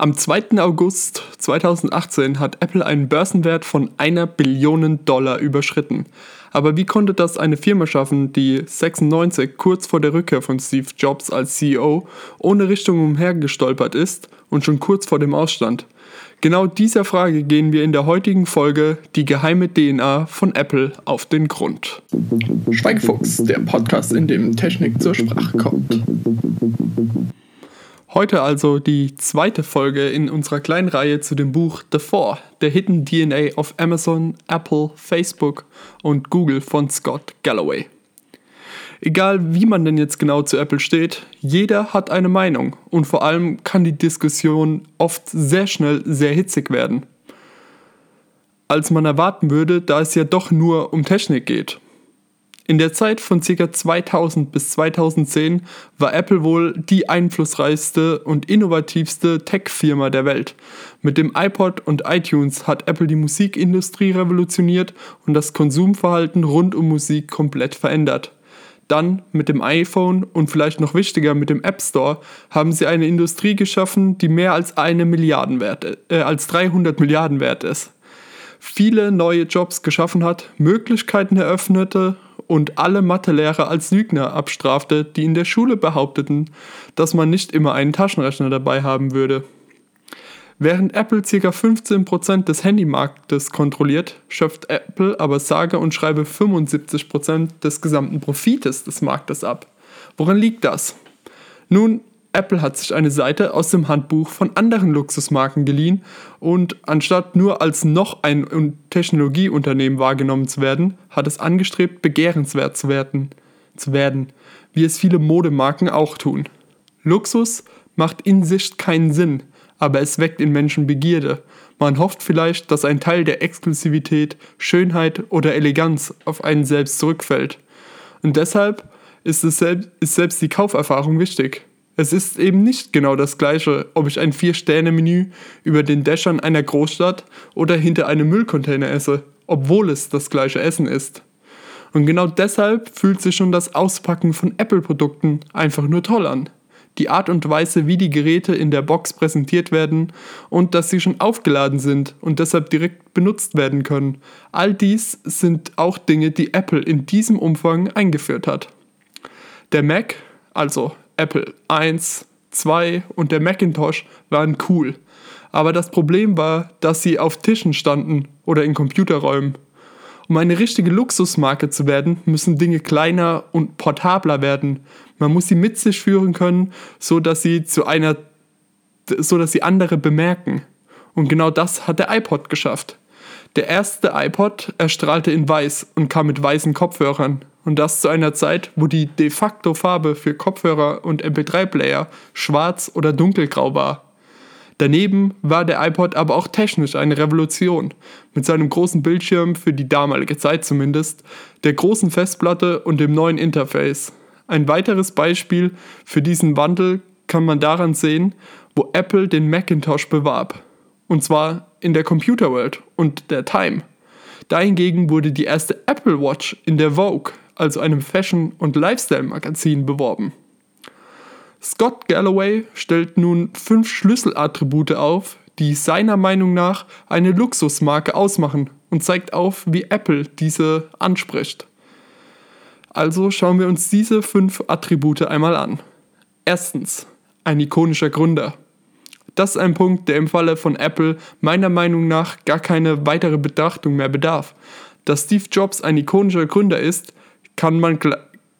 Am 2. August 2018 hat Apple einen Börsenwert von einer Billion Dollar überschritten. Aber wie konnte das eine Firma schaffen, die 96 kurz vor der Rückkehr von Steve Jobs als CEO ohne Richtung umhergestolpert ist und schon kurz vor dem Ausstand? Genau dieser Frage gehen wir in der heutigen Folge Die geheime DNA von Apple auf den Grund. Schweigfuchs, der Podcast, in dem Technik zur Sprache kommt. Heute also die zweite Folge in unserer kleinen Reihe zu dem Buch The Four, der Hidden DNA of Amazon, Apple, Facebook und Google von Scott Galloway. Egal wie man denn jetzt genau zu Apple steht, jeder hat eine Meinung und vor allem kann die Diskussion oft sehr schnell sehr hitzig werden. Als man erwarten würde, da es ja doch nur um Technik geht. In der Zeit von ca. 2000 bis 2010 war Apple wohl die einflussreichste und innovativste Tech-Firma der Welt. Mit dem iPod und iTunes hat Apple die Musikindustrie revolutioniert und das Konsumverhalten rund um Musik komplett verändert. Dann mit dem iPhone und vielleicht noch wichtiger mit dem App Store haben sie eine Industrie geschaffen, die mehr als eine Milliarden wert, äh, als 300 Milliarden wert ist. Viele neue Jobs geschaffen hat, Möglichkeiten eröffnete und alle Mathelehrer als Lügner abstrafte, die in der Schule behaupteten, dass man nicht immer einen Taschenrechner dabei haben würde. Während Apple ca. 15% des Handymarktes kontrolliert, schöpft Apple aber sage und schreibe 75% des gesamten Profites des Marktes ab. Woran liegt das? Nun, Apple hat sich eine Seite aus dem Handbuch von anderen Luxusmarken geliehen und anstatt nur als noch ein Technologieunternehmen wahrgenommen zu werden, hat es angestrebt, begehrenswert zu werden, zu werden, wie es viele Modemarken auch tun. Luxus macht in sich keinen Sinn, aber es weckt in Menschen Begierde. Man hofft vielleicht, dass ein Teil der Exklusivität, Schönheit oder Eleganz auf einen selbst zurückfällt. Und deshalb ist, es selbst, ist selbst die Kauferfahrung wichtig. Es ist eben nicht genau das gleiche, ob ich ein Vier-Sterne-Menü über den Dächern einer Großstadt oder hinter einem Müllcontainer esse, obwohl es das gleiche Essen ist. Und genau deshalb fühlt sich schon das Auspacken von Apple-Produkten einfach nur toll an. Die Art und Weise, wie die Geräte in der Box präsentiert werden und dass sie schon aufgeladen sind und deshalb direkt benutzt werden können. All dies sind auch Dinge, die Apple in diesem Umfang eingeführt hat. Der Mac, also Apple 1, 2 und der Macintosh waren cool. Aber das Problem war, dass sie auf Tischen standen oder in Computerräumen. Um eine richtige Luxusmarke zu werden, müssen Dinge kleiner und portabler werden. Man muss sie mit sich führen können, so dass sie zu einer so dass sie andere bemerken. Und genau das hat der iPod geschafft. Der erste iPod erstrahlte in weiß und kam mit weißen Kopfhörern. Und das zu einer Zeit, wo die de facto Farbe für Kopfhörer und MP3-Player schwarz oder dunkelgrau war. Daneben war der iPod aber auch technisch eine Revolution, mit seinem großen Bildschirm für die damalige Zeit zumindest, der großen Festplatte und dem neuen Interface. Ein weiteres Beispiel für diesen Wandel kann man daran sehen, wo Apple den Macintosh bewarb. Und zwar in der Computer und der Time. Dahingegen wurde die erste Apple Watch in der Vogue also einem Fashion- und Lifestyle-Magazin, beworben. Scott Galloway stellt nun fünf Schlüsselattribute auf, die seiner Meinung nach eine Luxusmarke ausmachen und zeigt auf, wie Apple diese anspricht. Also schauen wir uns diese fünf Attribute einmal an. Erstens, ein ikonischer Gründer. Das ist ein Punkt, der im Falle von Apple meiner Meinung nach gar keine weitere Betrachtung mehr bedarf. Dass Steve Jobs ein ikonischer Gründer ist, kann man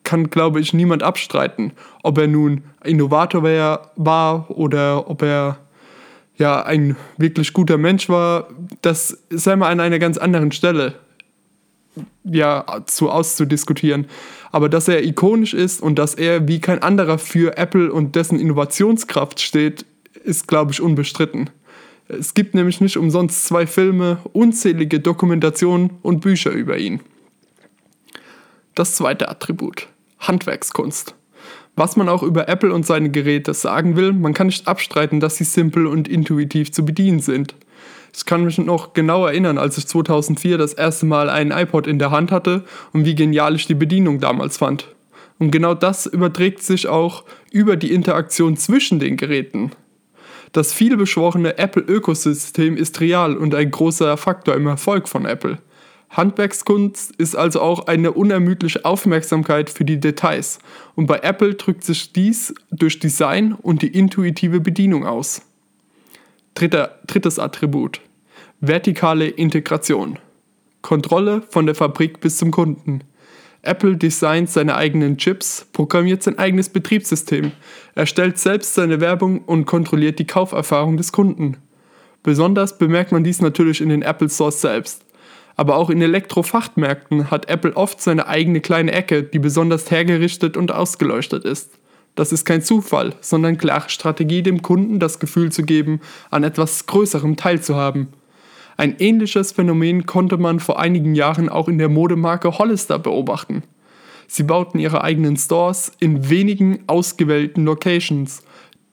kann, glaube ich, niemand abstreiten. Ob er nun Innovator wär, war oder ob er ja ein wirklich guter Mensch war, das sei mal an einer ganz anderen Stelle ja zu auszudiskutieren. Aber dass er ikonisch ist und dass er wie kein anderer für Apple und dessen Innovationskraft steht, ist, glaube ich, unbestritten. Es gibt nämlich nicht umsonst zwei Filme, unzählige Dokumentationen und Bücher über ihn. Das zweite Attribut, Handwerkskunst. Was man auch über Apple und seine Geräte sagen will, man kann nicht abstreiten, dass sie simpel und intuitiv zu bedienen sind. Ich kann mich noch genau erinnern, als ich 2004 das erste Mal einen iPod in der Hand hatte und wie genial ich die Bedienung damals fand. Und genau das überträgt sich auch über die Interaktion zwischen den Geräten. Das vielbeschworene Apple-Ökosystem ist real und ein großer Faktor im Erfolg von Apple. Handwerkskunst ist also auch eine unermüdliche Aufmerksamkeit für die Details und bei Apple drückt sich dies durch Design und die intuitive Bedienung aus. Dritter, drittes Attribut. Vertikale Integration. Kontrolle von der Fabrik bis zum Kunden. Apple designt seine eigenen Chips, programmiert sein eigenes Betriebssystem, erstellt selbst seine Werbung und kontrolliert die Kauferfahrung des Kunden. Besonders bemerkt man dies natürlich in den Apple Stores selbst. Aber auch in Elektrofachmärkten hat Apple oft seine eigene kleine Ecke, die besonders hergerichtet und ausgeleuchtet ist. Das ist kein Zufall, sondern klare Strategie, dem Kunden das Gefühl zu geben, an etwas Größerem teilzuhaben. Ein ähnliches Phänomen konnte man vor einigen Jahren auch in der Modemarke Hollister beobachten. Sie bauten ihre eigenen Stores in wenigen ausgewählten Locations,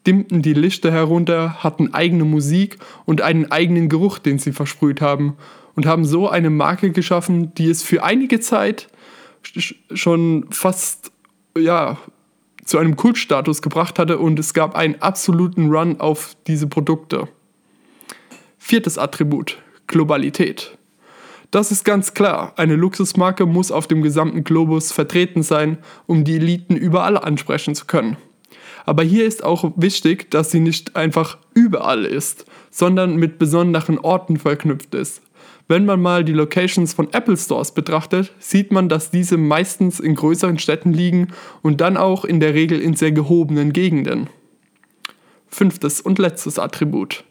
dimmten die Lichter herunter, hatten eigene Musik und einen eigenen Geruch, den sie versprüht haben und haben so eine Marke geschaffen, die es für einige Zeit schon fast ja, zu einem Kultstatus gebracht hatte und es gab einen absoluten Run auf diese Produkte. Viertes Attribut, Globalität. Das ist ganz klar, eine Luxusmarke muss auf dem gesamten Globus vertreten sein, um die Eliten überall ansprechen zu können. Aber hier ist auch wichtig, dass sie nicht einfach überall ist, sondern mit besonderen Orten verknüpft ist. Wenn man mal die Locations von Apple Stores betrachtet, sieht man, dass diese meistens in größeren Städten liegen und dann auch in der Regel in sehr gehobenen Gegenden. Fünftes und letztes Attribut.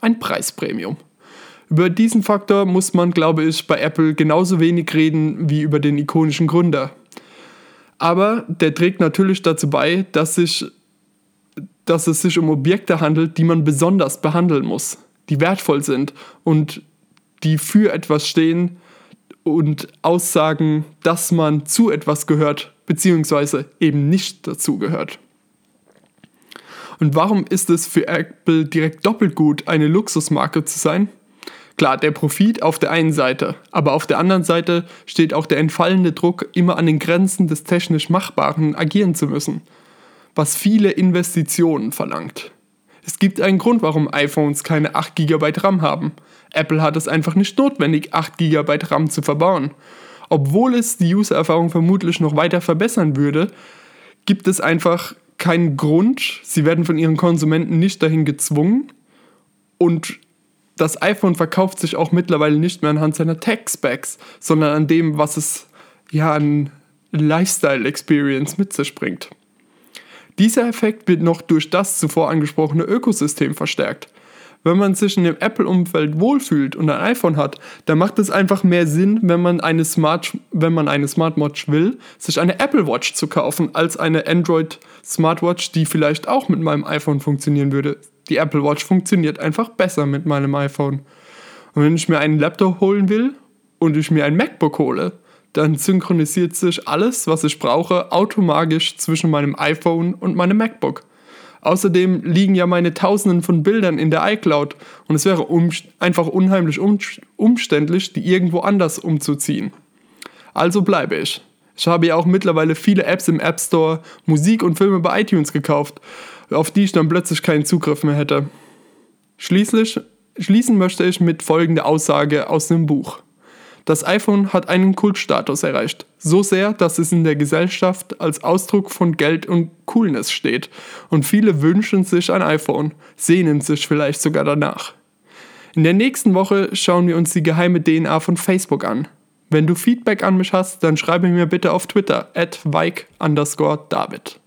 Ein Preispremium. Über diesen Faktor muss man, glaube ich, bei Apple genauso wenig reden wie über den ikonischen Gründer. Aber der trägt natürlich dazu bei, dass, sich, dass es sich um Objekte handelt, die man besonders behandeln muss, die wertvoll sind und die für etwas stehen und aussagen, dass man zu etwas gehört, beziehungsweise eben nicht dazu gehört. Und warum ist es für Apple direkt doppelt gut, eine Luxusmarke zu sein? Klar, der Profit auf der einen Seite, aber auf der anderen Seite steht auch der entfallende Druck, immer an den Grenzen des technisch Machbaren agieren zu müssen, was viele Investitionen verlangt. Es gibt einen Grund, warum iPhones keine 8 GB RAM haben. Apple hat es einfach nicht notwendig, 8 GB RAM zu verbauen. Obwohl es die User-Erfahrung vermutlich noch weiter verbessern würde, gibt es einfach keinen Grund. Sie werden von ihren Konsumenten nicht dahin gezwungen. Und das iPhone verkauft sich auch mittlerweile nicht mehr anhand seiner Tech-Specs, sondern an dem, was es ja an Lifestyle-Experience mit sich bringt. Dieser Effekt wird noch durch das zuvor angesprochene Ökosystem verstärkt. Wenn man sich in dem Apple-Umfeld wohlfühlt und ein iPhone hat, dann macht es einfach mehr Sinn, wenn man eine Smart, wenn man eine Smartwatch will, sich eine Apple Watch zu kaufen, als eine Android Smartwatch, die vielleicht auch mit meinem iPhone funktionieren würde. Die Apple Watch funktioniert einfach besser mit meinem iPhone. Und wenn ich mir einen Laptop holen will und ich mir ein MacBook hole, dann synchronisiert sich alles, was ich brauche, automatisch zwischen meinem iPhone und meinem MacBook. Außerdem liegen ja meine Tausenden von Bildern in der iCloud und es wäre einfach unheimlich um, umständlich, die irgendwo anders umzuziehen. Also bleibe ich. Ich habe ja auch mittlerweile viele Apps im App Store, Musik und Filme bei iTunes gekauft, auf die ich dann plötzlich keinen Zugriff mehr hätte. Schließlich schließen möchte ich mit folgender Aussage aus dem Buch. Das iPhone hat einen Kultstatus erreicht. So sehr, dass es in der Gesellschaft als Ausdruck von Geld und Coolness steht. Und viele wünschen sich ein iPhone, sehnen sich vielleicht sogar danach. In der nächsten Woche schauen wir uns die geheime DNA von Facebook an. Wenn du Feedback an mich hast, dann schreibe mir bitte auf Twitter at David.